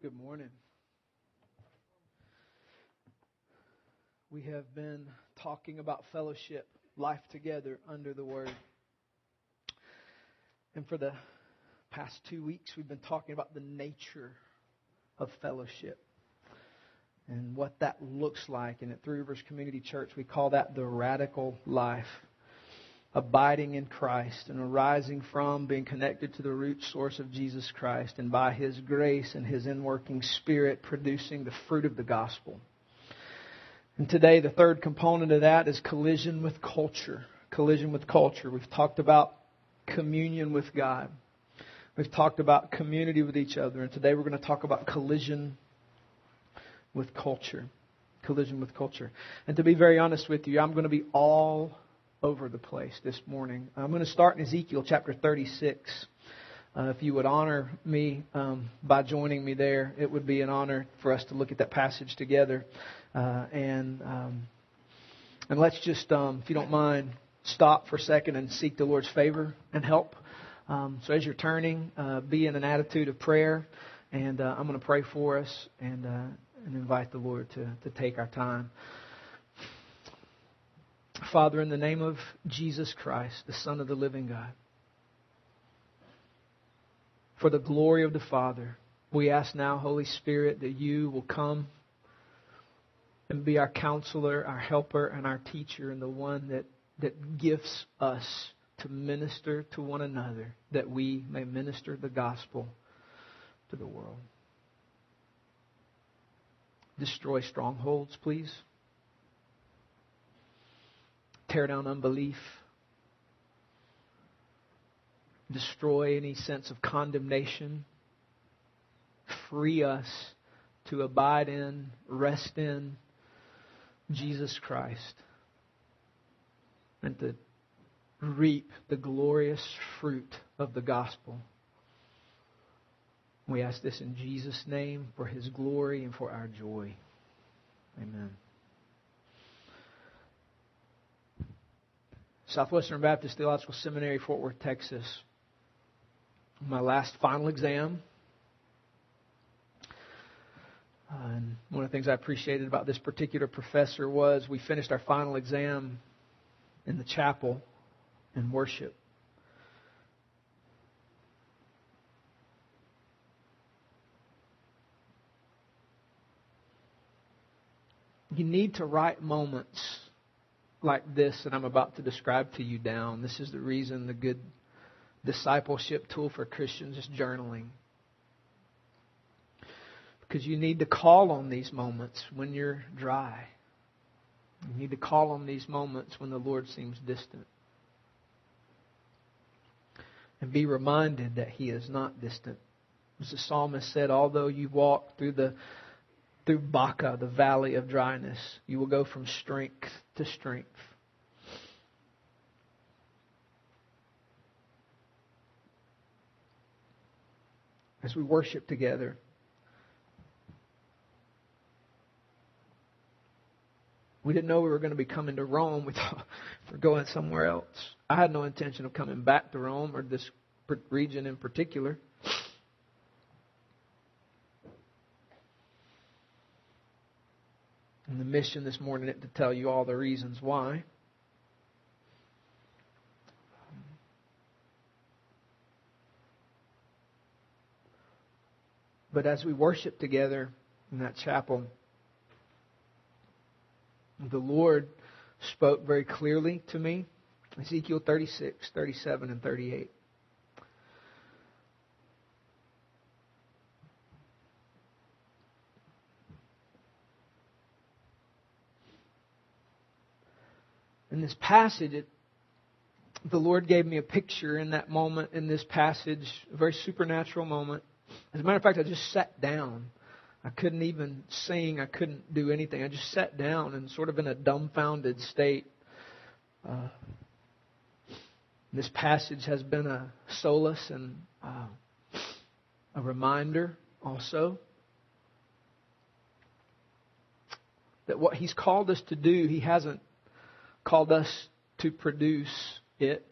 Good morning. We have been talking about fellowship, life together under the Word. And for the past two weeks, we've been talking about the nature of fellowship and what that looks like. And at Three Rivers Community Church, we call that the radical life abiding in Christ and arising from being connected to the root source of Jesus Christ and by His grace and His inworking Spirit producing the fruit of the gospel. And today, the third component of that is collision with culture. Collision with culture. We've talked about communion with God. We've talked about community with each other. And today we're going to talk about collision with culture. Collision with culture. And to be very honest with you, I'm going to be all over the place this morning. I'm going to start in Ezekiel chapter 36. Uh, if you would honor me um, by joining me there, it would be an honor for us to look at that passage together. Uh, and um, and let's just, um, if you don't mind, stop for a second and seek the Lord's favor and help. Um, so as you're turning, uh, be in an attitude of prayer, and uh, I'm going to pray for us and uh, and invite the Lord to to take our time. Father, in the name of Jesus Christ, the Son of the living God, for the glory of the Father, we ask now, Holy Spirit, that you will come and be our counselor, our helper, and our teacher, and the one that, that gifts us to minister to one another, that we may minister the gospel to the world. Destroy strongholds, please tear down unbelief, destroy any sense of condemnation, free us to abide in, rest in Jesus Christ, and to reap the glorious fruit of the gospel. We ask this in Jesus' name for his glory and for our joy. Amen. Southwestern Baptist Theological Seminary, Fort Worth, Texas. My last final exam. Uh, and one of the things I appreciated about this particular professor was we finished our final exam in the chapel in worship. You need to write moments like this that I'm about to describe to you down. This is the reason the good discipleship tool for Christians is journaling. Because you need to call on these moments when you're dry. You need to call on these moments when the Lord seems distant. And be reminded that He is not distant. As the psalmist said, although you walk through the through Baca, the valley of dryness. You will go from strength to strength. As we worship together, we didn't know we were going to be coming to Rome. We thought we're going somewhere else. I had no intention of coming back to Rome or this region in particular. And the mission this morning is to tell you all the reasons why. But as we worship together in that chapel, the Lord spoke very clearly to me. Ezekiel 36, 37, and 38. In this passage, it, the Lord gave me a picture in that moment, in this passage, a very supernatural moment. As a matter of fact, I just sat down. I couldn't even sing. I couldn't do anything. I just sat down and sort of in a dumbfounded state. Uh, this passage has been a solace and uh, a reminder also that what He's called us to do, He hasn't called us to produce it.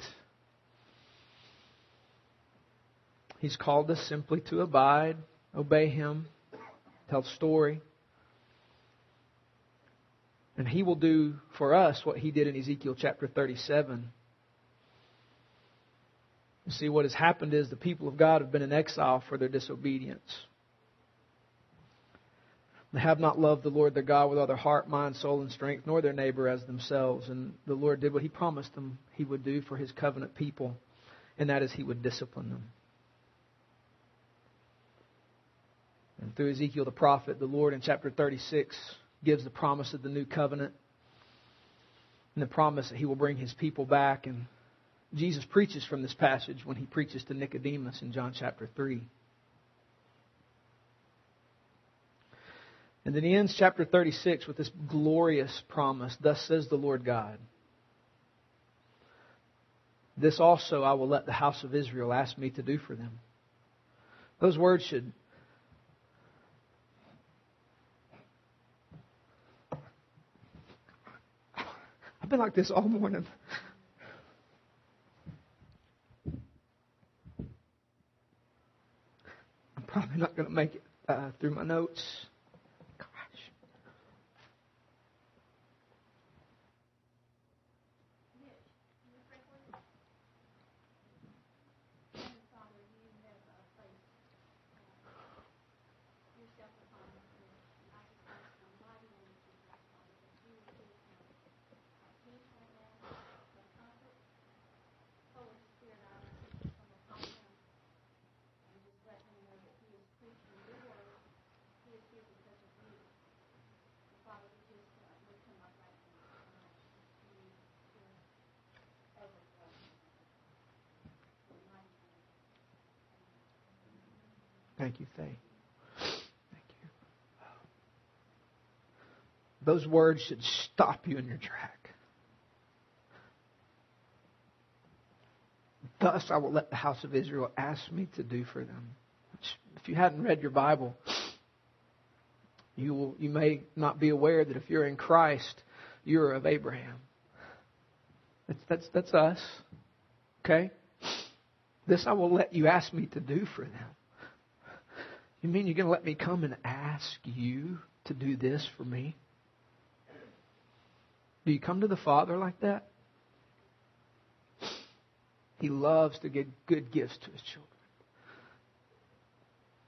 He's called us simply to abide, obey Him, tell the story. And he will do for us what he did in Ezekiel chapter 37. You see, what has happened is the people of God have been in exile for their disobedience. They have not loved the Lord their God with all their heart, mind, soul, and strength, nor their neighbor as themselves. And the Lord did what He promised them He would do for His covenant people, and that is He would discipline them. And through Ezekiel the prophet, the Lord in chapter 36 gives the promise of the new covenant and the promise that He will bring His people back. And Jesus preaches from this passage when He preaches to Nicodemus in John chapter 3. And then he ends chapter 36 with this glorious promise Thus says the Lord God. This also I will let the house of Israel ask me to do for them. Those words should I've been like this all morning. I'm probably not going to make it uh, through my notes. Thank you, Faye. Thank you. Those words should stop you in your track. Thus I will let the house of Israel ask me to do for them. If you hadn't read your Bible, you will you may not be aware that if you're in Christ, you're of Abraham. That's that's that's us. Okay? This I will let you ask me to do for them. You mean you're going to let me come and ask you to do this for me? Do you come to the Father like that? He loves to give good gifts to his children.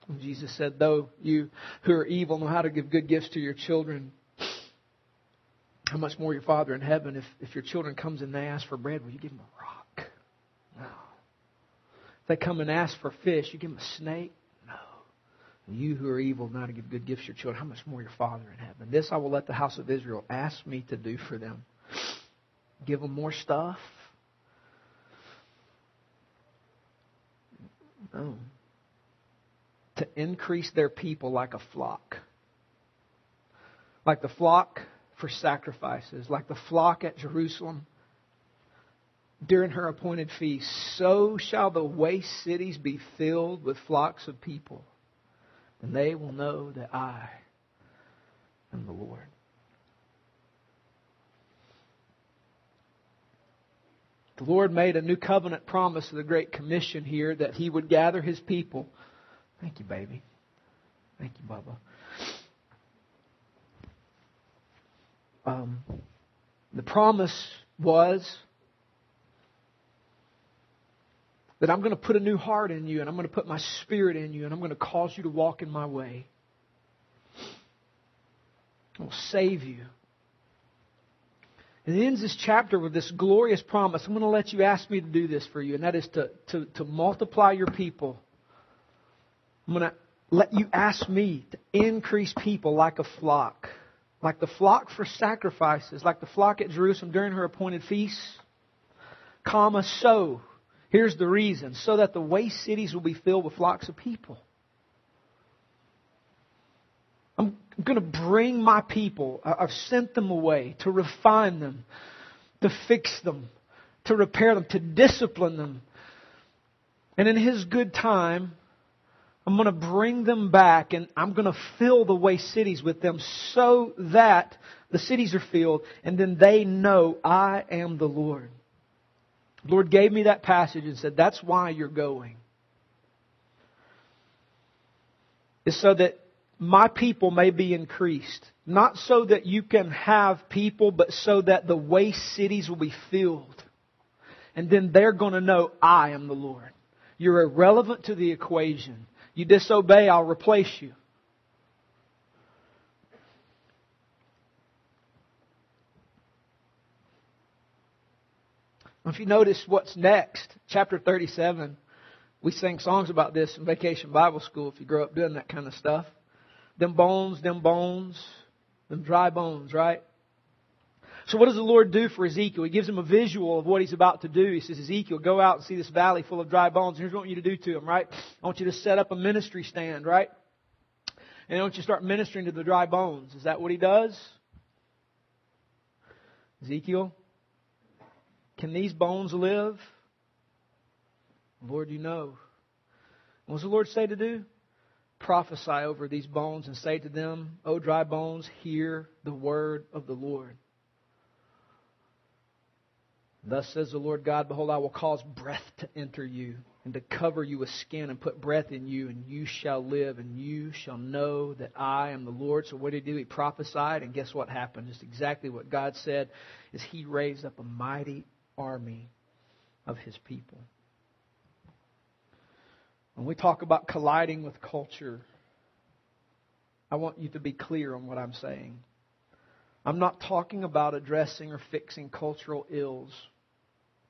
And Jesus said, Though you who are evil know how to give good gifts to your children, how much more your Father in heaven, if, if your children comes and they ask for bread, will you give them a rock? No. If they come and ask for fish, you give them a snake? You who are evil not to give good gifts to your children, how much more your Father in heaven? This I will let the house of Israel ask me to do for them. Give them more stuff? No. To increase their people like a flock. Like the flock for sacrifices, like the flock at Jerusalem during her appointed feast, so shall the waste cities be filled with flocks of people and they will know that I am the Lord. The Lord made a new covenant promise of the Great Commission here that He would gather His people. Thank you, baby. Thank you, Bubba. Um, the promise was that I'm going to put a new heart in you and I'm going to put my spirit in you and I'm going to cause you to walk in my way. I will save you. And it ends this chapter with this glorious promise. I'm going to let you ask me to do this for you, and that is to, to, to multiply your people. I'm going to let you ask me to increase people like a flock. Like the flock for sacrifices, like the flock at Jerusalem during her appointed feasts. Comma, so Here's the reason so that the waste cities will be filled with flocks of people. I'm going to bring my people. I've sent them away to refine them, to fix them, to repair them, to discipline them. And in His good time, I'm going to bring them back and I'm going to fill the waste cities with them so that the cities are filled and then they know I am the Lord. Lord gave me that passage and said, That's why you're going. Is so that my people may be increased. Not so that you can have people, but so that the waste cities will be filled. And then they're going to know I am the Lord. You're irrelevant to the equation. You disobey, I'll replace you. If you notice what's next, chapter 37, we sing songs about this in vacation Bible school if you grow up doing that kind of stuff. Them bones, them bones, them dry bones, right? So what does the Lord do for Ezekiel? He gives him a visual of what he's about to do. He says, Ezekiel, go out and see this valley full of dry bones. Here's what I want you to do to them, right? I want you to set up a ministry stand, right? And I want you to start ministering to the dry bones. Is that what he does? Ezekiel, can these bones live? Lord, you know. What does the Lord say to do? Prophesy over these bones and say to them, O dry bones, hear the word of the Lord. Thus says the Lord God, Behold, I will cause breath to enter you, and to cover you with skin, and put breath in you, and you shall live, and you shall know that I am the Lord. So what did he do? He prophesied, and guess what happened? Just exactly what God said is he raised up a mighty army of his people. When we talk about colliding with culture, I want you to be clear on what I'm saying. I'm not talking about addressing or fixing cultural ills.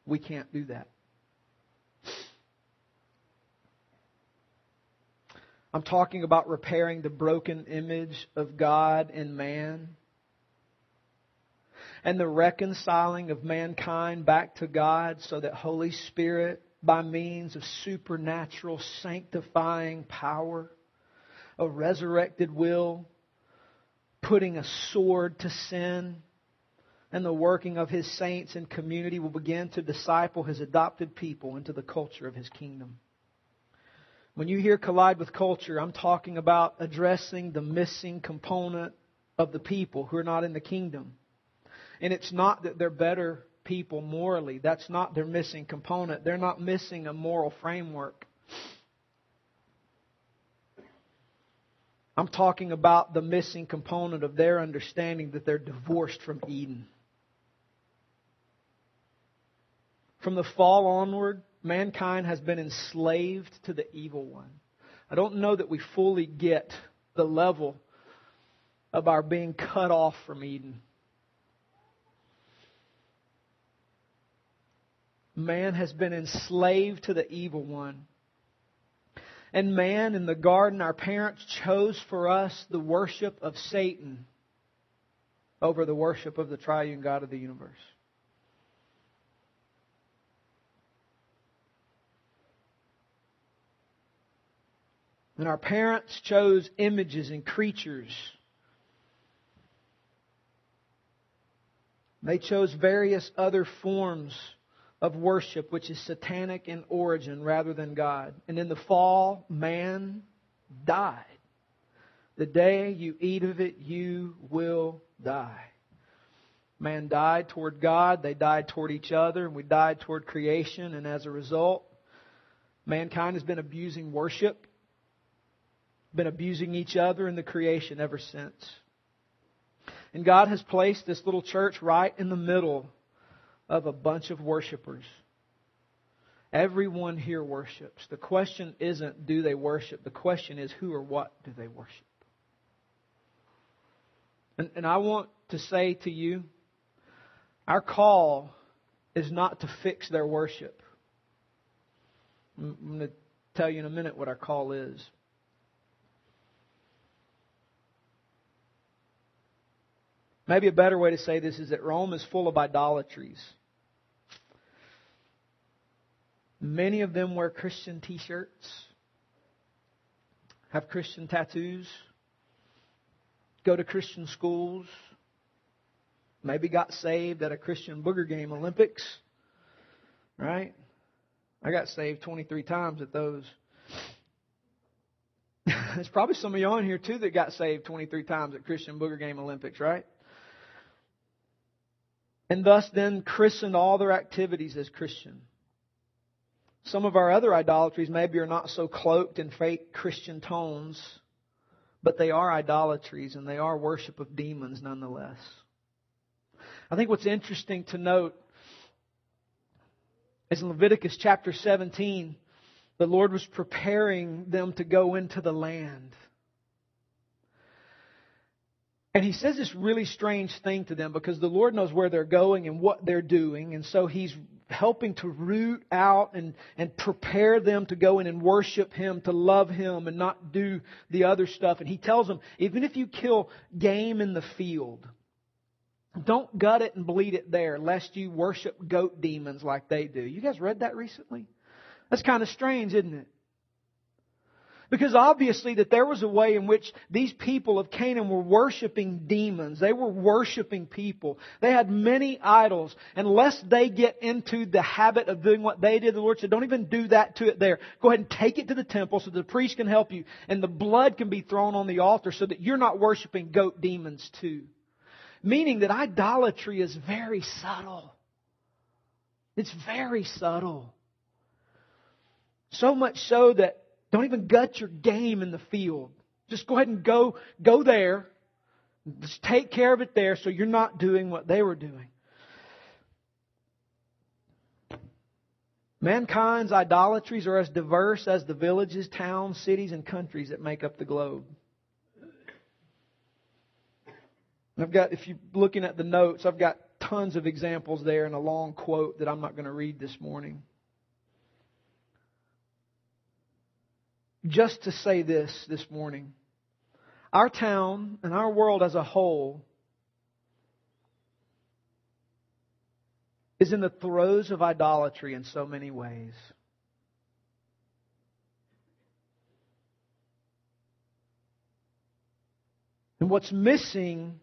We can't do that. I'm talking about repairing the broken image of God in man and the reconciling of mankind back to God so that Holy Spirit by means of supernatural sanctifying power, a resurrected will, putting a sword to sin, and the working of his saints and community will begin to disciple his adopted people into the culture of his kingdom. When you hear collide with culture, I'm talking about addressing the missing component of the people who are not in the kingdom. And it's not that they're better people morally. That's not their missing component. They're not missing a moral framework. I'm talking about the missing component of their understanding that they're divorced from Eden. From the fall onward, mankind has been enslaved to the evil one. I don't know that we fully get the level of our being cut off from Eden. Man has been enslaved to the evil one. And man, in the garden, our parents chose for us the worship of Satan over the worship of the triune God of the universe. And our parents chose images and creatures. They chose various other forms of worship, which is satanic in origin rather than God. And in the fall, man died. The day you eat of it, you will die. Man died toward God, they died toward each other, and we died toward creation, and as a result, mankind has been abusing worship, been abusing each other in the creation ever since. And God has placed this little church right in the middle of a bunch of worshipers. Everyone here worships. The question isn't do they worship? The question is who or what do they worship? And, and I want to say to you, our call is not to fix their worship. I'm going to tell you in a minute what our call is. Maybe a better way to say this is that Rome is full of idolatries. Many of them wear Christian t shirts, have Christian tattoos, go to Christian schools, maybe got saved at a Christian booger game Olympics, right? I got saved 23 times at those. There's probably some of you on here too that got saved 23 times at Christian Booger Game Olympics, right? And thus then christened all their activities as Christian. Some of our other idolatries maybe are not so cloaked in fake Christian tones, but they are idolatries and they are worship of demons nonetheless. I think what's interesting to note is in Leviticus chapter 17, the Lord was preparing them to go into the land. And he says this really strange thing to them because the Lord knows where they're going and what they're doing. And so he's helping to root out and, and prepare them to go in and worship him, to love him and not do the other stuff. And he tells them, even if you kill game in the field, don't gut it and bleed it there, lest you worship goat demons like they do. You guys read that recently? That's kind of strange, isn't it? Because obviously that there was a way in which these people of Canaan were worshiping demons. They were worshiping people. They had many idols. Unless they get into the habit of doing what they did, the Lord said, don't even do that to it there. Go ahead and take it to the temple so the priest can help you and the blood can be thrown on the altar so that you're not worshiping goat demons too. Meaning that idolatry is very subtle. It's very subtle. So much so that don't even gut your game in the field. Just go ahead and go, go there. Just take care of it there so you're not doing what they were doing. Mankind's idolatries are as diverse as the villages, towns, cities, and countries that make up the globe. I've got, if you're looking at the notes, I've got tons of examples there and a long quote that I'm not going to read this morning. Just to say this this morning. Our town and our world as a whole is in the throes of idolatry in so many ways. And what's missing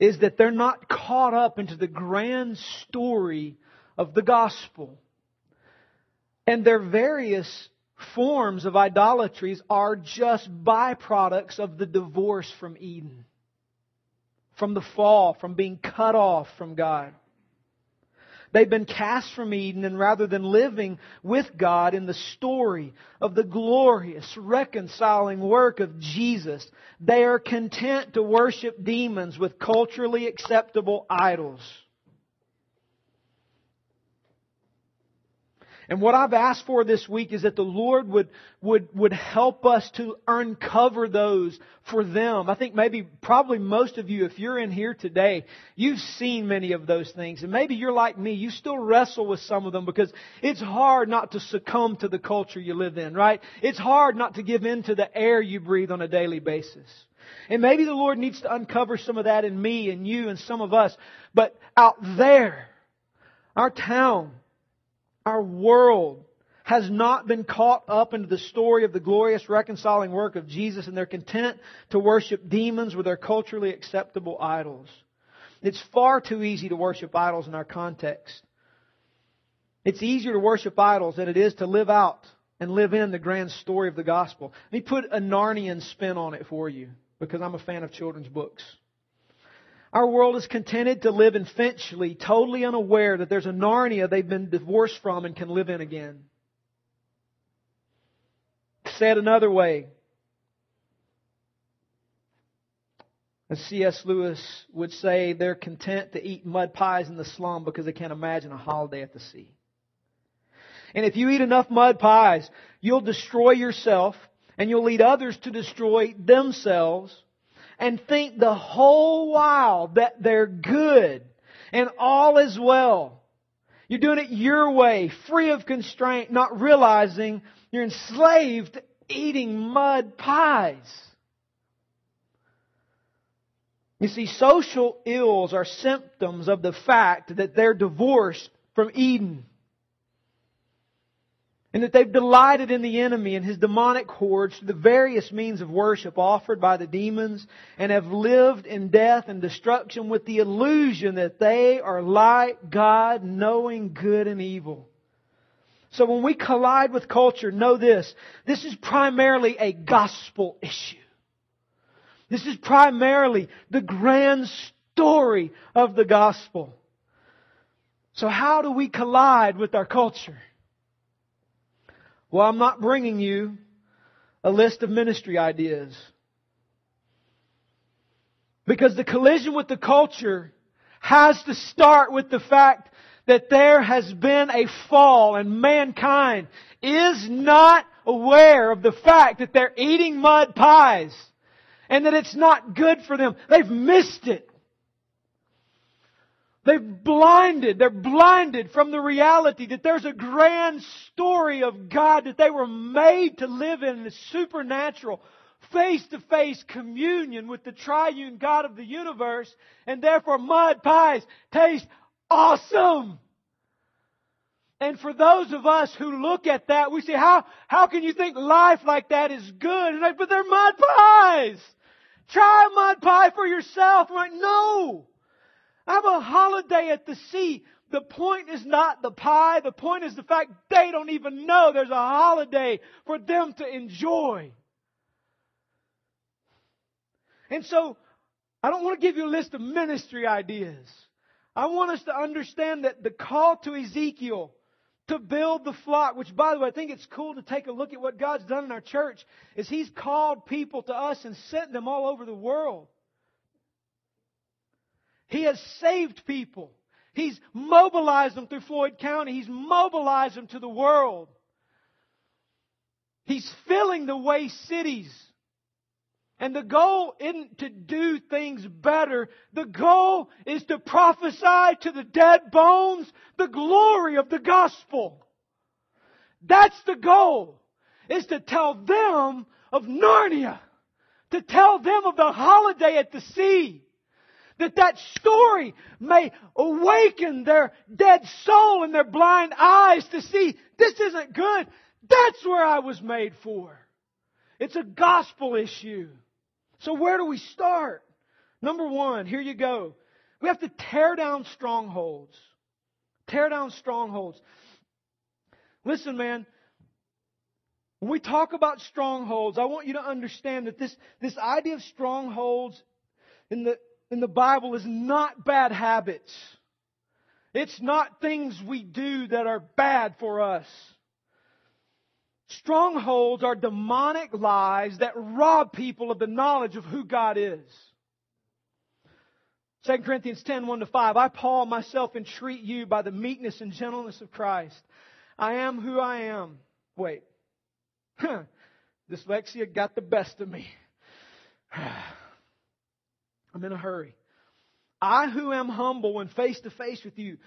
is that they're not caught up into the grand story of the gospel. And their various forms of idolatries are just byproducts of the divorce from Eden, from the fall, from being cut off from God. They've been cast from Eden, and rather than living with God in the story of the glorious reconciling work of Jesus, they are content to worship demons with culturally acceptable idols. And what I've asked for this week is that the Lord would, would, would help us to uncover those for them. I think maybe, probably most of you, if you're in here today, you've seen many of those things. And maybe you're like me, you still wrestle with some of them because it's hard not to succumb to the culture you live in, right? It's hard not to give in to the air you breathe on a daily basis. And maybe the Lord needs to uncover some of that in me and you and some of us. But out there, our town, our world has not been caught up into the story of the glorious reconciling work of Jesus and they're content to worship demons with their culturally acceptable idols. It's far too easy to worship idols in our context. It's easier to worship idols than it is to live out and live in the grand story of the gospel. Let me put a Narnian spin on it for you because I'm a fan of children's books. Our world is contented to live in Finchley, totally unaware that there's a Narnia they've been divorced from and can live in again. Said another way, as C.S. Lewis would say, they're content to eat mud pies in the slum because they can't imagine a holiday at the sea. And if you eat enough mud pies, you'll destroy yourself and you'll lead others to destroy themselves and think the whole while that they're good and all is well. You're doing it your way, free of constraint, not realizing you're enslaved eating mud pies. You see, social ills are symptoms of the fact that they're divorced from Eden and that they've delighted in the enemy and his demonic hordes through the various means of worship offered by the demons and have lived in death and destruction with the illusion that they are like God, knowing good and evil. So when we collide with culture, know this. This is primarily a gospel issue. This is primarily the grand story of the gospel. So how do we collide with our culture? Well, I'm not bringing you a list of ministry ideas. Because the collision with the culture has to start with the fact that there has been a fall and mankind is not aware of the fact that they're eating mud pies and that it's not good for them. They've missed it. They've blinded, they're blinded from the reality that there's a grand story of God that they were made to live in, the supernatural, face to face communion with the triune God of the universe, and therefore mud pies taste awesome. And for those of us who look at that, we say, how, how can you think life like that is good? And like, but they're mud pies. Try a mud pie for yourself. I'm like, no. Have a holiday at the sea. The point is not the pie. The point is the fact they don't even know there's a holiday for them to enjoy. And so, I don't want to give you a list of ministry ideas. I want us to understand that the call to Ezekiel to build the flock, which by the way, I think it's cool to take a look at what God's done in our church, is He's called people to us and sent them all over the world. He has saved people. He's mobilized them through Floyd County. He's mobilized them to the world. He's filling the way cities. And the goal isn't to do things better. The goal is to prophesy to the dead bones the glory of the gospel. That's the goal. Is to tell them of Narnia. To tell them of the holiday at the sea. That that story may awaken their dead soul and their blind eyes to see this isn't good. That's where I was made for. It's a gospel issue. So where do we start? Number one, here you go. We have to tear down strongholds. Tear down strongholds. Listen, man. When we talk about strongholds, I want you to understand that this, this idea of strongholds in the, in the Bible is not bad habits. It's not things we do that are bad for us. Strongholds are demonic lies that rob people of the knowledge of who God is. 2 Corinthians 10, 1 to 5. I, Paul, myself entreat you by the meekness and gentleness of Christ. I am who I am. Wait. Dyslexia got the best of me. I'm in a hurry. I who am humble when face to face with you,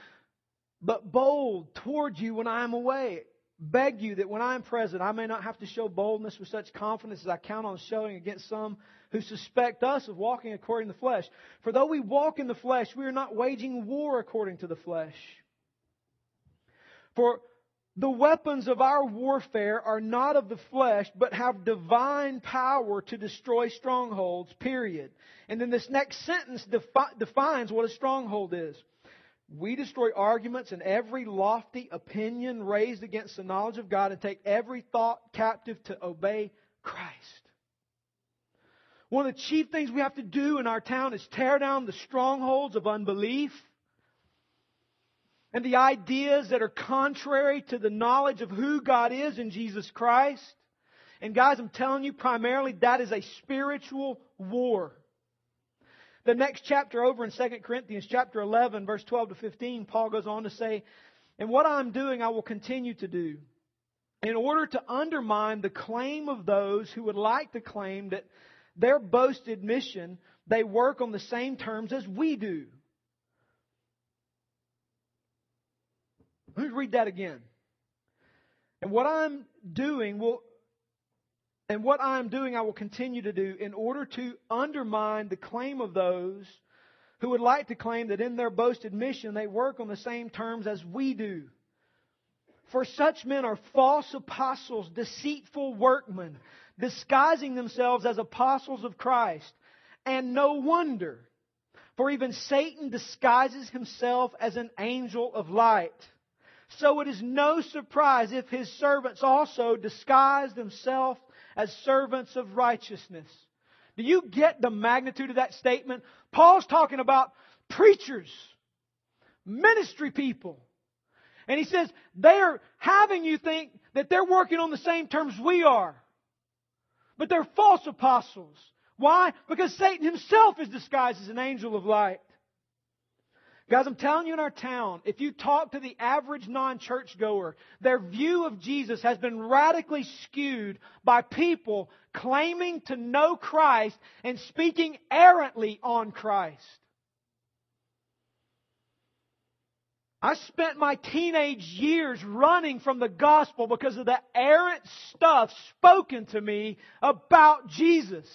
but bold toward you when I am away beg you that when I am present, I may not have to show boldness with such confidence as I count on showing against some who suspect us of walking according to the flesh. For though we walk in the flesh, we are not waging war according to the flesh. For the weapons of our warfare are not of the flesh, but have divine power to destroy strongholds, period. And then this next sentence defi- defines what a stronghold is. We destroy arguments and every lofty opinion raised against the knowledge of God and take every thought captive to obey Christ. One of the chief things we have to do in our town is tear down the strongholds of unbelief and the ideas that are contrary to the knowledge of who God is in Jesus Christ. And guys, I'm telling you, primarily that is a spiritual war. The next chapter over in 2 Corinthians chapter 11 verse 12 to 15, Paul goes on to say, And what I'm doing I will continue to do in order to undermine the claim of those who would like to claim that their boasted mission, they work on the same terms as we do. Let me read that again. And what I'm doing will and what I am doing, I will continue to do in order to undermine the claim of those who would like to claim that in their boasted mission they work on the same terms as we do. For such men are false apostles, deceitful workmen, disguising themselves as apostles of Christ. And no wonder, for even Satan disguises himself as an angel of light. So it is no surprise if his servants also disguise themselves as servants of righteousness. Do you get the magnitude of that statement? Paul's talking about preachers, ministry people. And he says they're having you think that they're working on the same terms we are. But they're false apostles. Why? Because Satan himself is disguised as an angel of light. Guys, I'm telling you in our town, if you talk to the average non-churchgoer, their view of Jesus has been radically skewed by people claiming to know Christ and speaking errantly on Christ. I spent my teenage years running from the gospel because of the errant stuff spoken to me about Jesus.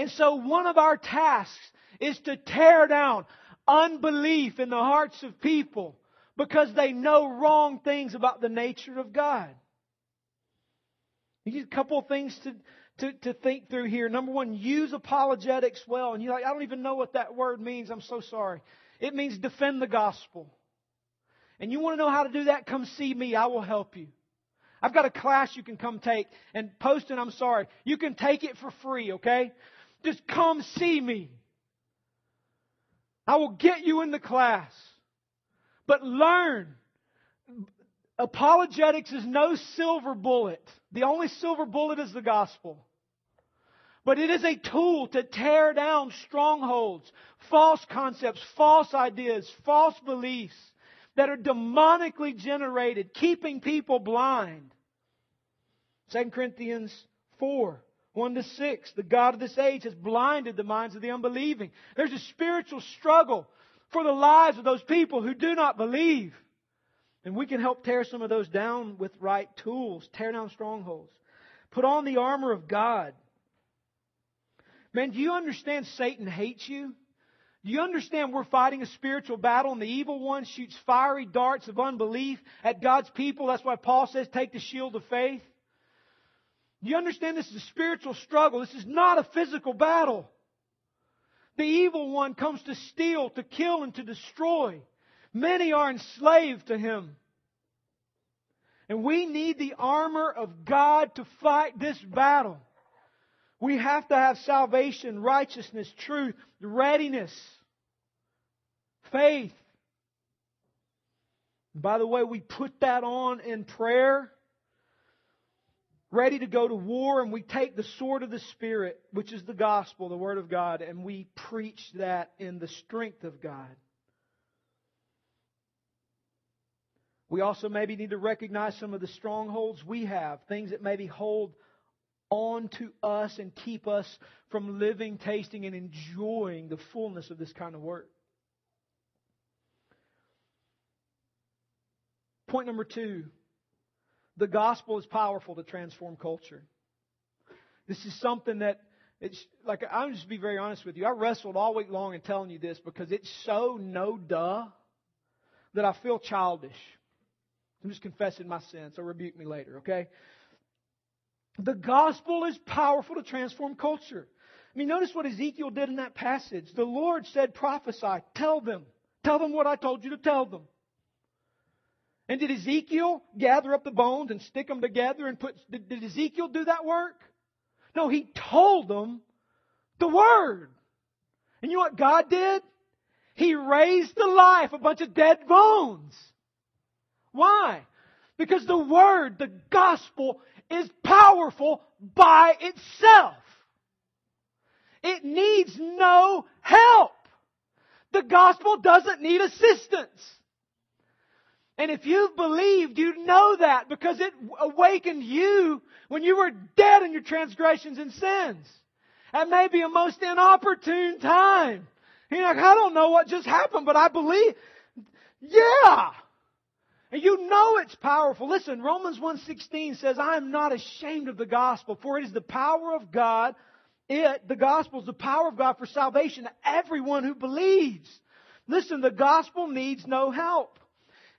And so one of our tasks is to tear down unbelief in the hearts of people because they know wrong things about the nature of God. A couple of things to, to, to think through here. Number one, use apologetics well. And you're like, I don't even know what that word means. I'm so sorry. It means defend the gospel. And you want to know how to do that? Come see me. I will help you. I've got a class you can come take and post it. I'm sorry. You can take it for free, okay? Just come see me. I will get you in the class. But learn. Apologetics is no silver bullet. The only silver bullet is the gospel. But it is a tool to tear down strongholds, false concepts, false ideas, false beliefs that are demonically generated, keeping people blind. 2 Corinthians 4 1 to 6. The God of this age has blinded the minds of the unbelieving. There's a spiritual struggle for the lives of those people who do not believe. And we can help tear some of those down with right tools, tear down strongholds. Put on the armor of God. Man, do you understand Satan hates you? Do you understand we're fighting a spiritual battle and the evil one shoots fiery darts of unbelief at God's people? That's why Paul says take the shield of faith. Do you understand this is a spiritual struggle? This is not a physical battle. The evil one comes to steal, to kill, and to destroy. Many are enslaved to him. And we need the armor of God to fight this battle. We have to have salvation, righteousness, truth, readiness, faith. By the way, we put that on in prayer, ready to go to war, and we take the sword of the Spirit, which is the gospel, the Word of God, and we preach that in the strength of God. We also maybe need to recognize some of the strongholds we have, things that maybe hold on to us and keep us from living, tasting, and enjoying the fullness of this kind of work. Point number two the gospel is powerful to transform culture. This is something that it's like I'm just be very honest with you. I wrestled all week long in telling you this because it's so no duh that I feel childish. I'm just confessing my sin, so rebuke me later, okay? The gospel is powerful to transform culture. I mean, notice what Ezekiel did in that passage. The Lord said, prophesy, tell them. Tell them what I told you to tell them. And did Ezekiel gather up the bones and stick them together and put, did, did Ezekiel do that work? No, he told them the word. And you know what God did? He raised to life a bunch of dead bones. Why? Because the word, the gospel, is powerful by itself. It needs no help. The gospel doesn't need assistance. And if you've believed, you know that because it awakened you when you were dead in your transgressions and sins. That may be a most inopportune time. You're like, I don't know what just happened, but I believe. Yeah! And you know it's powerful. Listen, Romans 1.16 says, I am not ashamed of the gospel, for it is the power of God. It, the gospel is the power of God for salvation to everyone who believes. Listen, the gospel needs no help.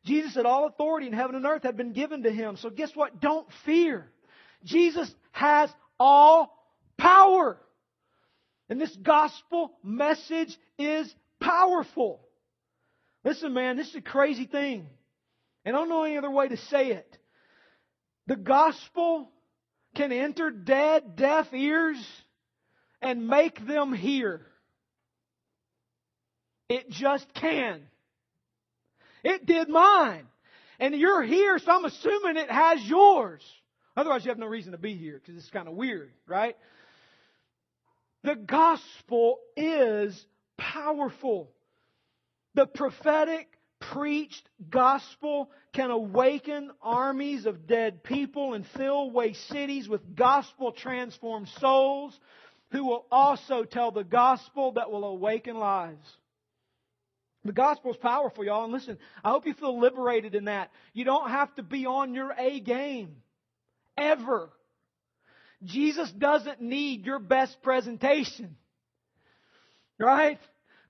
Jesus said all authority in heaven and earth had been given to him. So guess what? Don't fear. Jesus has all power. And this gospel message is powerful. Listen, man, this is a crazy thing. And I don't know any other way to say it. The gospel can enter dead, deaf ears and make them hear. It just can. It did mine. And you're here, so I'm assuming it has yours. Otherwise, you have no reason to be here because it's kind of weird, right? The gospel is powerful. The prophetic preached gospel can awaken armies of dead people and fill away cities with gospel transformed souls who will also tell the gospel that will awaken lives. The gospel is powerful, y'all. And listen, I hope you feel liberated in that. You don't have to be on your A game. Ever. Jesus doesn't need your best presentation. Right?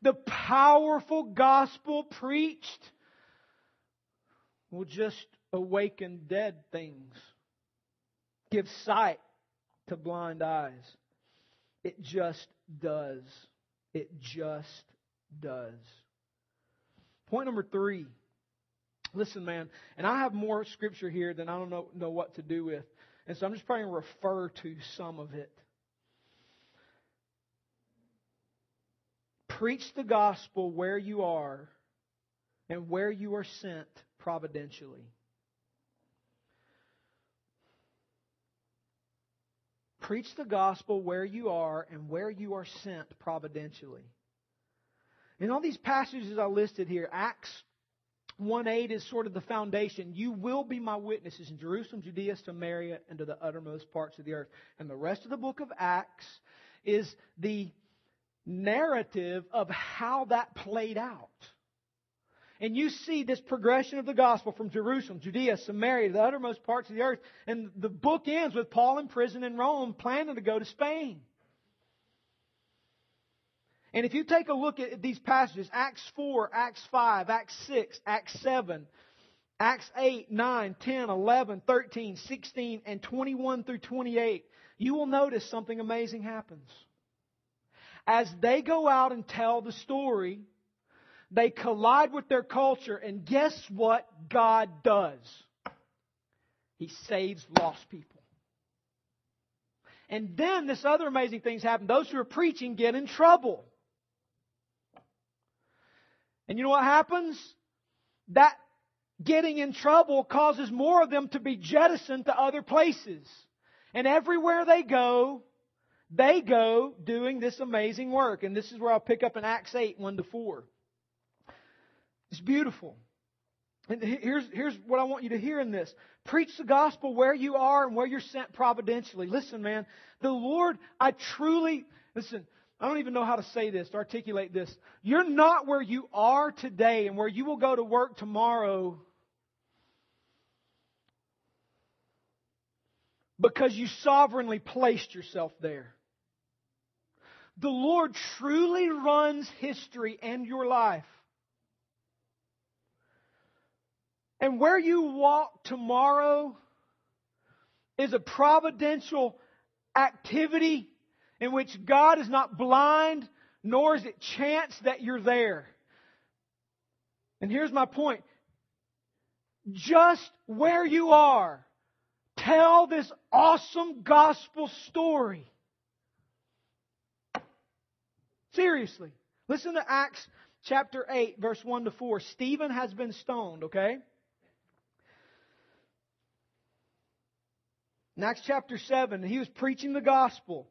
The powerful gospel preached will just awaken dead things, give sight to blind eyes. It just does. It just does. Point number three. Listen, man, and I have more scripture here than I don't know, know what to do with. And so I'm just trying to refer to some of it. Preach the gospel where you are and where you are sent providentially. Preach the gospel where you are and where you are sent providentially. In all these passages I listed here, Acts 1 8 is sort of the foundation. You will be my witnesses in Jerusalem, Judea, Samaria, and to the uttermost parts of the earth. And the rest of the book of Acts is the narrative of how that played out. And you see this progression of the gospel from Jerusalem, Judea, Samaria, the uttermost parts of the earth. And the book ends with Paul in prison in Rome, planning to go to Spain. And if you take a look at these passages, Acts 4, Acts 5, Acts 6, Acts 7, Acts 8, 9, 10, 11, 13, 16, and 21 through 28, you will notice something amazing happens. As they go out and tell the story, they collide with their culture, and guess what God does? He saves lost people. And then this other amazing things happen. Those who are preaching get in trouble. And you know what happens? That getting in trouble causes more of them to be jettisoned to other places. And everywhere they go, they go doing this amazing work. And this is where I'll pick up in Acts 8, 1 to 4. It's beautiful. And here's, here's what I want you to hear in this. Preach the gospel where you are and where you're sent providentially. Listen, man, the Lord, I truly, listen, I don't even know how to say this, to articulate this. You're not where you are today and where you will go to work tomorrow because you sovereignly placed yourself there. The Lord truly runs history and your life And where you walk tomorrow is a providential activity in which God is not blind, nor is it chance that you're there. And here's my point. Just where you are, tell this awesome gospel story. Seriously. Listen to Acts chapter 8, verse 1 to 4. Stephen has been stoned, okay? In Acts chapter 7, he was preaching the gospel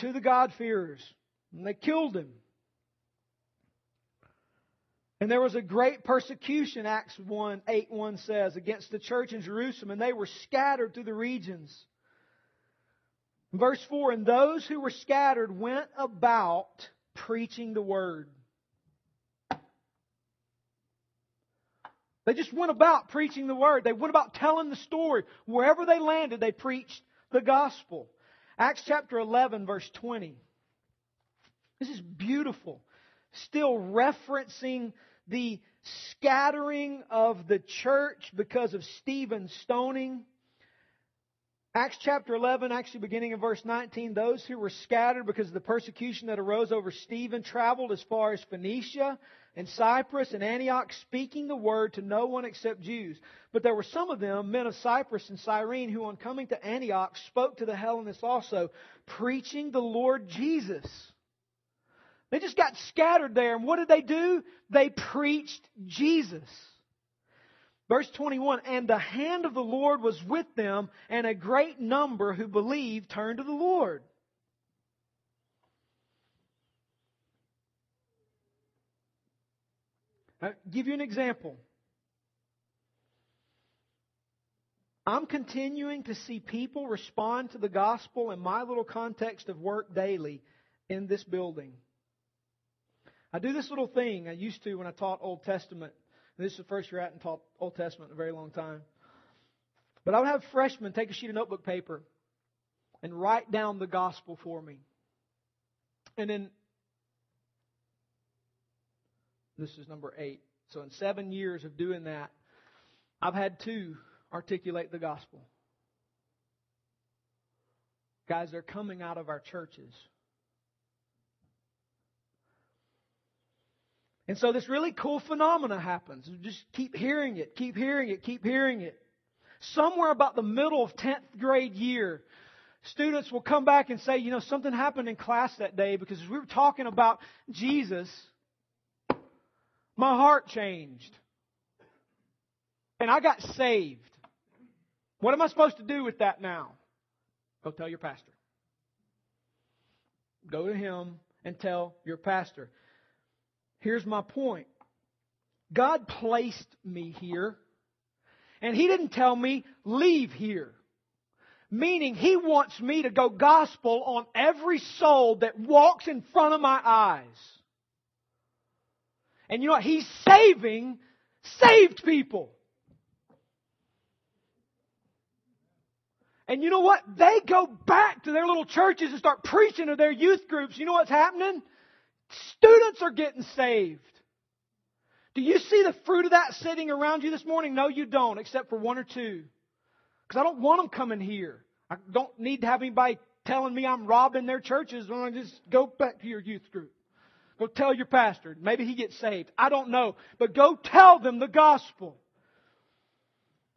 to the God-fearers, and they killed him. And there was a great persecution, Acts 1, 8 1 says, against the church in Jerusalem, and they were scattered through the regions. Verse 4 And those who were scattered went about preaching the word. They just went about preaching the word. They went about telling the story. Wherever they landed, they preached the gospel. Acts chapter 11, verse 20. This is beautiful. Still referencing the scattering of the church because of Stephen's stoning. Acts chapter 11, actually beginning in verse 19, those who were scattered because of the persecution that arose over Stephen traveled as far as Phoenicia and Cyprus and Antioch, speaking the word to no one except Jews. But there were some of them, men of Cyprus and Cyrene, who on coming to Antioch spoke to the Hellenists also, preaching the Lord Jesus. They just got scattered there, and what did they do? They preached Jesus. Verse 21, and the hand of the Lord was with them, and a great number who believed turned to the Lord. I'll give you an example. I'm continuing to see people respond to the gospel in my little context of work daily in this building. I do this little thing I used to when I taught Old Testament this is the first year I hadn't taught Old Testament in a very long time. But I would have freshmen take a sheet of notebook paper and write down the gospel for me. And then, this is number eight. So in seven years of doing that, I've had two articulate the gospel. Guys, they're coming out of our churches. And so this really cool phenomena happens. Just keep hearing it, keep hearing it, keep hearing it. Somewhere about the middle of 10th grade year, students will come back and say, you know, something happened in class that day because we were talking about Jesus. My heart changed. And I got saved. What am I supposed to do with that now? Go tell your pastor. Go to him and tell your pastor. Here's my point God placed me here, and He didn't tell me, leave here. Meaning, He wants me to go gospel on every soul that walks in front of my eyes. And you know what? He's saving saved people. And you know what? They go back to their little churches and start preaching to their youth groups. You know what's happening? Students are getting saved. Do you see the fruit of that sitting around you this morning? No, you don't, except for one or two. Because I don't want them coming here. I don't need to have anybody telling me I'm robbing their churches when I just go back to your youth group. Go tell your pastor. Maybe he gets saved. I don't know. But go tell them the gospel.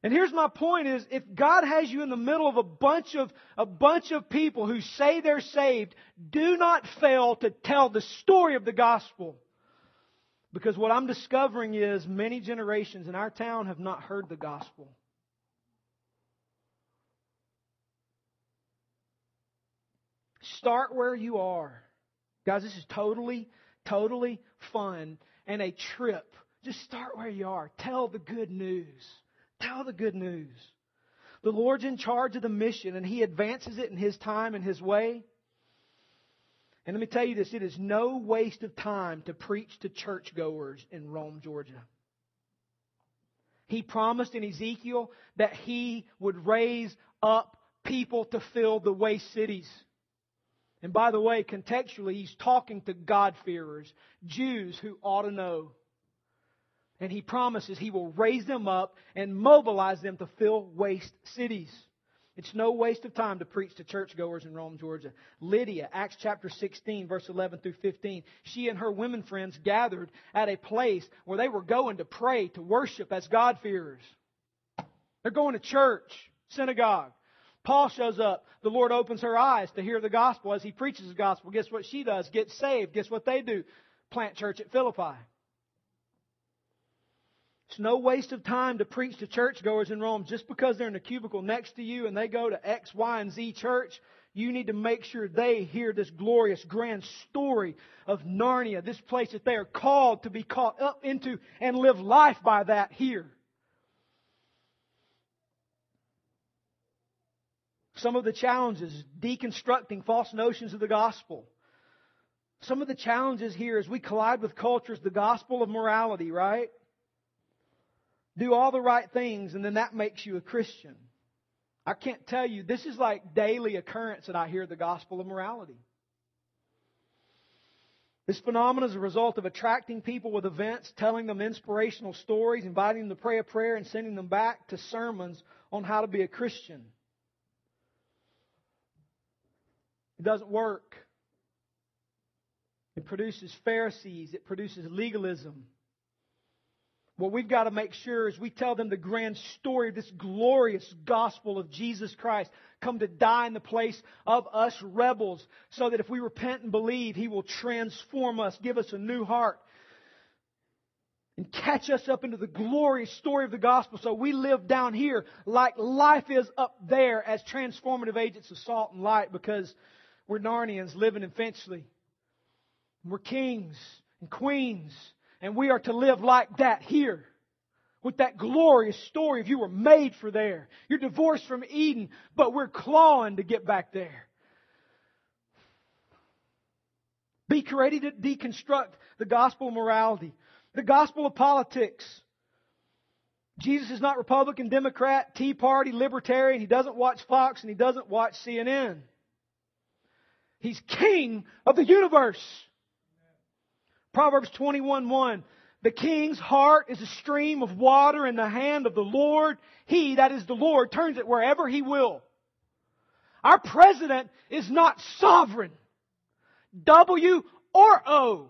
And here's my point is if God has you in the middle of a bunch of a bunch of people who say they're saved, do not fail to tell the story of the gospel. Because what I'm discovering is many generations in our town have not heard the gospel. Start where you are. Guys, this is totally, totally fun and a trip. Just start where you are. Tell the good news. Tell the good news. The Lord's in charge of the mission and He advances it in His time and His way. And let me tell you this it is no waste of time to preach to churchgoers in Rome, Georgia. He promised in Ezekiel that He would raise up people to fill the waste cities. And by the way, contextually, He's talking to God-fearers, Jews who ought to know and he promises he will raise them up and mobilize them to fill waste cities. It's no waste of time to preach to churchgoers in Rome, Georgia. Lydia, Acts chapter 16, verse 11 through 15. She and her women friends gathered at a place where they were going to pray, to worship as God-fearers. They're going to church, synagogue. Paul shows up. The Lord opens her eyes to hear the gospel as he preaches the gospel. Guess what she does? Get saved. Guess what they do? Plant church at Philippi. It's no waste of time to preach to churchgoers in Rome just because they're in a cubicle next to you and they go to X, Y, and Z church. You need to make sure they hear this glorious, grand story of Narnia, this place that they are called to be caught up into and live life by that here. Some of the challenges, deconstructing false notions of the gospel. Some of the challenges here as we collide with cultures, the gospel of morality, right? Do all the right things, and then that makes you a Christian. I can't tell you, this is like daily occurrence that I hear the gospel of morality. This phenomenon is a result of attracting people with events, telling them inspirational stories, inviting them to pray a prayer, and sending them back to sermons on how to be a Christian. It doesn't work. It produces Pharisees, it produces legalism, what we've got to make sure is we tell them the grand story of this glorious gospel of Jesus Christ come to die in the place of us rebels so that if we repent and believe, He will transform us, give us a new heart. and catch us up into the glorious story of the gospel so we live down here like life is up there as transformative agents of salt and light because we're Narnians living in Finchley. We're kings and queens and we are to live like that here with that glorious story of you were made for there. You're divorced from Eden, but we're clawing to get back there. Be ready to deconstruct the gospel of morality, the gospel of politics. Jesus is not Republican, Democrat, Tea Party, Libertarian. He doesn't watch Fox and he doesn't watch CNN. He's king of the universe. Proverbs 21 1. The king's heart is a stream of water in the hand of the Lord. He, that is the Lord, turns it wherever he will. Our president is not sovereign. W or O.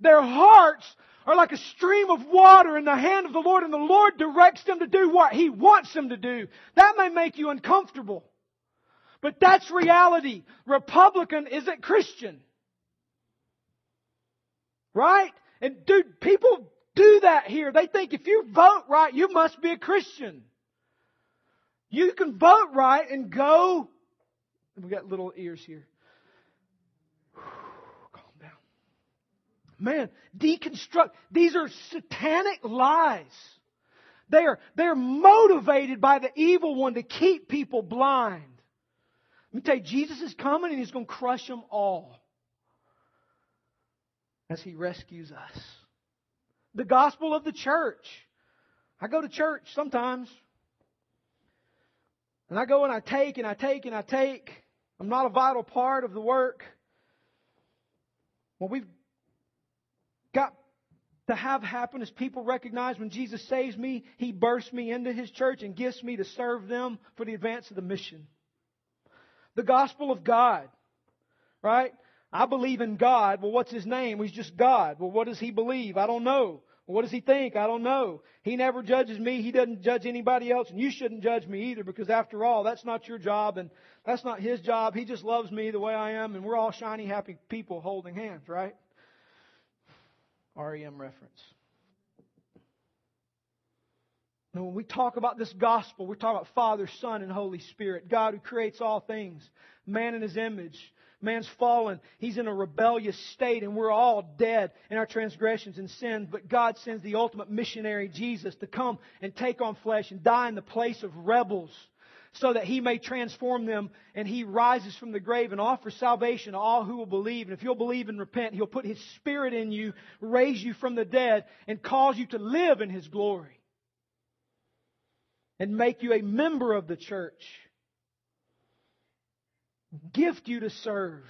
Their hearts are like a stream of water in the hand of the Lord, and the Lord directs them to do what He wants them to do. That may make you uncomfortable. But that's reality. Republican isn't Christian. Right? And dude, people do that here. They think if you vote right, you must be a Christian. You can vote right and go. We got little ears here. Calm down. Man, deconstruct. These are satanic lies. They are, they're motivated by the evil one to keep people blind. Let me tell you, Jesus is coming and he's going to crush them all as He rescues us. The gospel of the church. I go to church sometimes. And I go and I take and I take and I take. I'm not a vital part of the work. What we've got to have happen is people recognize when Jesus saves me, He bursts me into His church and gifts me to serve them for the advance of the mission. The gospel of God, right? I believe in God. Well, what's his name? He's just God. Well, what does he believe? I don't know. Well, what does he think? I don't know. He never judges me. He doesn't judge anybody else. And you shouldn't judge me either because after all, that's not your job and that's not his job. He just loves me the way I am and we're all shiny, happy people holding hands, right? REM reference. Now, when we talk about this gospel, we're talking about Father, Son, and Holy Spirit. God who creates all things. Man in His image. Man's fallen. He's in a rebellious state and we're all dead in our transgressions and sins. But God sends the ultimate missionary, Jesus, to come and take on flesh and die in the place of rebels so that he may transform them and he rises from the grave and offers salvation to all who will believe. And if you'll believe and repent, he'll put his spirit in you, raise you from the dead, and cause you to live in his glory. And make you a member of the church gift you to serve,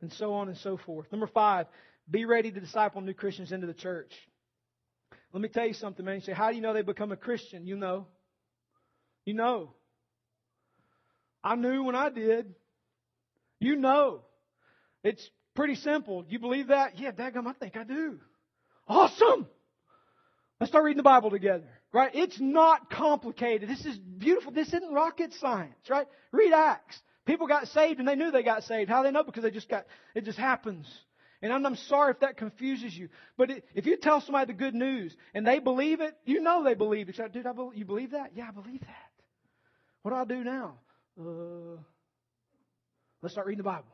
and so on and so forth. Number five, be ready to disciple new Christians into the church. Let me tell you something, man. You say, how do you know they become a Christian? You know. You know. I knew when I did. You know. It's pretty simple. You believe that? Yeah, daggum, I think I do. Awesome! Let's start reading the Bible together. Right? It's not complicated. This is beautiful. This isn't rocket science, right? Read Acts. People got saved and they knew they got saved. How they know? Because they just got, it just happens. And I'm, I'm sorry if that confuses you. But it, if you tell somebody the good news and they believe it, you know they believe it. Like, Dude, I believe, you believe that? Yeah, I believe that. What do I do now? Uh, let's start reading the Bible.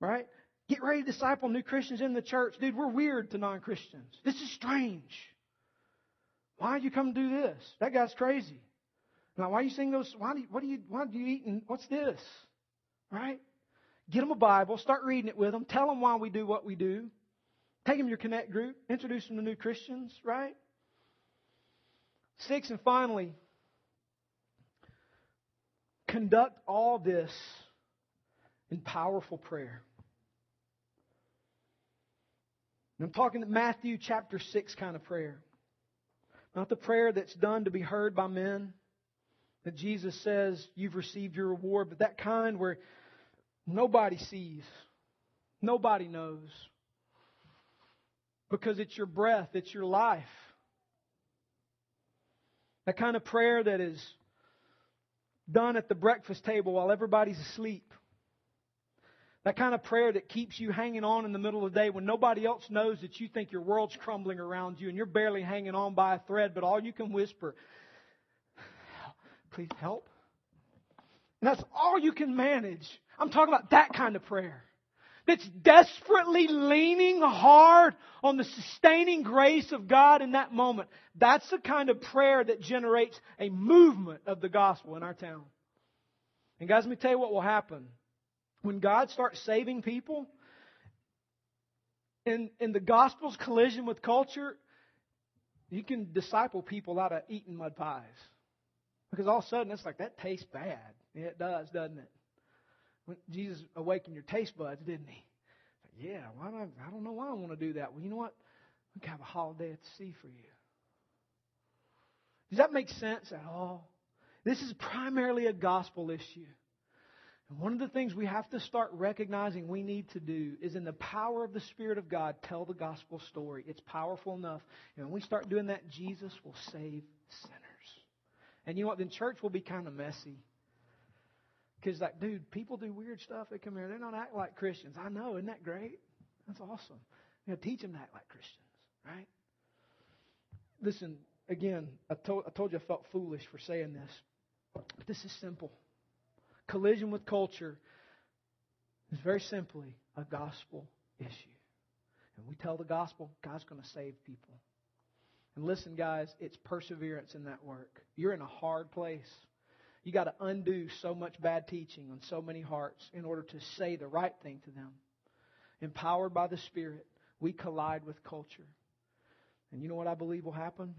Right? Get ready to disciple new Christians in the church. Dude, we're weird to non Christians. This is strange. Why did you come do this? That guy's crazy. Now, why are you saying those? Why do you, what do you, why do you eat and what's this? Right? Get them a Bible, start reading it with them, tell them why we do what we do. Take them to your connect group, introduce them to new Christians, right? Six, and finally, conduct all this in powerful prayer. And I'm talking the Matthew chapter 6 kind of prayer. Not the prayer that's done to be heard by men, that Jesus says you've received your reward, but that kind where nobody sees, nobody knows. Because it's your breath, it's your life. That kind of prayer that is done at the breakfast table while everybody's asleep. That kind of prayer that keeps you hanging on in the middle of the day when nobody else knows that you think your world's crumbling around you and you're barely hanging on by a thread, but all you can whisper, please help. And that's all you can manage. I'm talking about that kind of prayer. That's desperately leaning hard on the sustaining grace of God in that moment. That's the kind of prayer that generates a movement of the gospel in our town. And guys, let me tell you what will happen. When God starts saving people, in, in the gospel's collision with culture, you can disciple people out of eating mud pies. Because all of a sudden it's like, that tastes bad. It does, doesn't it? When Jesus awakened your taste buds, didn't he? Yeah, why not? I don't know why I want to do that. Well, you know what? We can have a holiday at the sea for you. Does that make sense at all? This is primarily a gospel issue. And one of the things we have to start recognizing we need to do is in the power of the Spirit of God, tell the gospel story. It's powerful enough. And when we start doing that, Jesus will save sinners. And you know what? Then church will be kind of messy. Because, like, dude, people do weird stuff. They come here, they don't act like Christians. I know, isn't that great? That's awesome. You know, teach them to act like Christians, right? Listen, again, I told, I told you I felt foolish for saying this, but this is simple. Collision with culture is very simply a gospel issue. And we tell the gospel, God's going to save people. And listen, guys, it's perseverance in that work. You're in a hard place. You got to undo so much bad teaching on so many hearts in order to say the right thing to them. Empowered by the Spirit, we collide with culture. And you know what I believe will happen?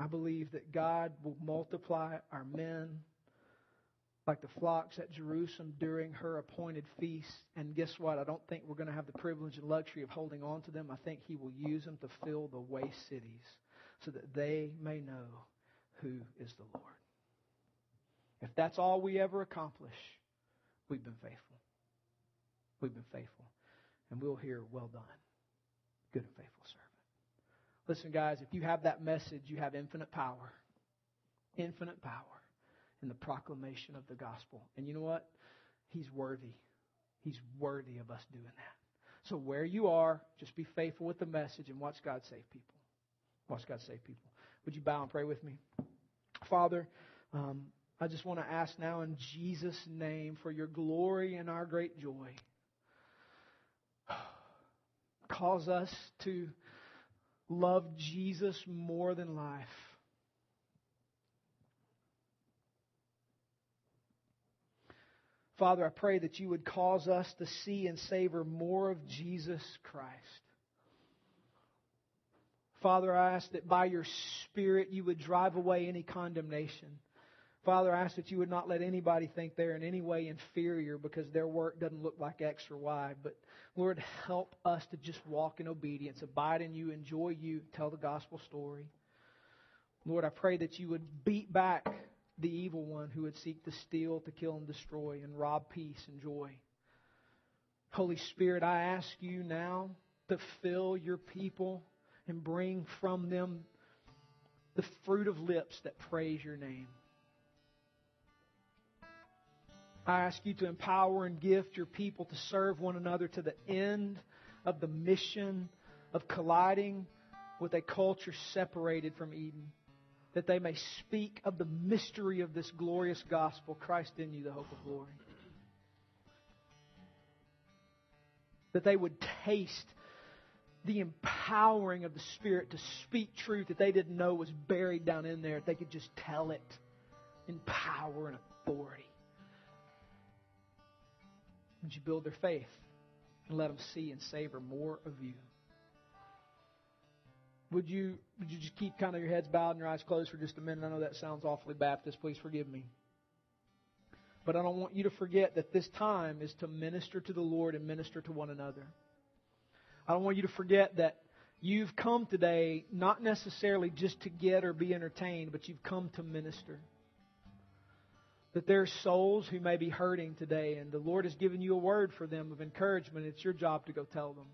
I believe that God will multiply our men like the flocks at Jerusalem during her appointed feast. And guess what? I don't think we're going to have the privilege and luxury of holding on to them. I think He will use them to fill the waste cities so that they may know who is the Lord. If that's all we ever accomplish, we've been faithful. We've been faithful. And we'll hear, well done, good and faithful servant. Listen, guys, if you have that message, you have infinite power. Infinite power in the proclamation of the gospel. And you know what? He's worthy. He's worthy of us doing that. So where you are, just be faithful with the message and watch God save people. Watch God save people. Would you bow and pray with me? Father, um, I just want to ask now in Jesus' name for your glory and our great joy. Cause us to love Jesus more than life. Father, I pray that you would cause us to see and savor more of Jesus Christ. Father, I ask that by your Spirit you would drive away any condemnation. Father, I ask that you would not let anybody think they're in any way inferior because their work doesn't look like X or Y. But Lord, help us to just walk in obedience, abide in you, enjoy you, tell the gospel story. Lord, I pray that you would beat back the evil one who would seek to steal, to kill, and destroy, and rob peace and joy. Holy Spirit, I ask you now to fill your people and bring from them the fruit of lips that praise your name. I ask you to empower and gift your people to serve one another to the end of the mission of colliding with a culture separated from Eden, that they may speak of the mystery of this glorious gospel, Christ in you, the hope of glory. That they would taste the empowering of the Spirit to speak truth that they didn't know was buried down in there. That they could just tell it in power and authority. Would you build their faith and let them see and savor more of you? Would you would you just keep kind of your heads bowed and your eyes closed for just a minute? I know that sounds awfully Baptist. Please forgive me. But I don't want you to forget that this time is to minister to the Lord and minister to one another. I don't want you to forget that you've come today not necessarily just to get or be entertained, but you've come to minister that there are souls who may be hurting today, and the Lord has given you a word for them of encouragement. It's your job to go tell them.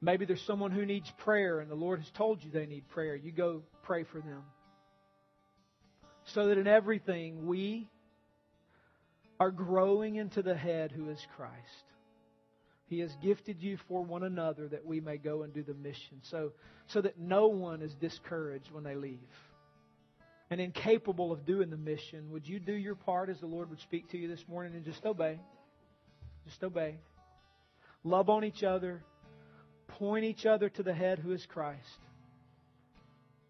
Maybe there's someone who needs prayer, and the Lord has told you they need prayer. You go pray for them. So that in everything, we are growing into the head who is Christ. He has gifted you for one another that we may go and do the mission so, so that no one is discouraged when they leave. And incapable of doing the mission, would you do your part as the Lord would speak to you this morning and just obey? Just obey. Love on each other. Point each other to the head who is Christ.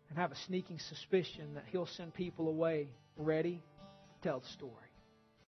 And have a sneaking suspicion that He'll send people away ready to tell the story.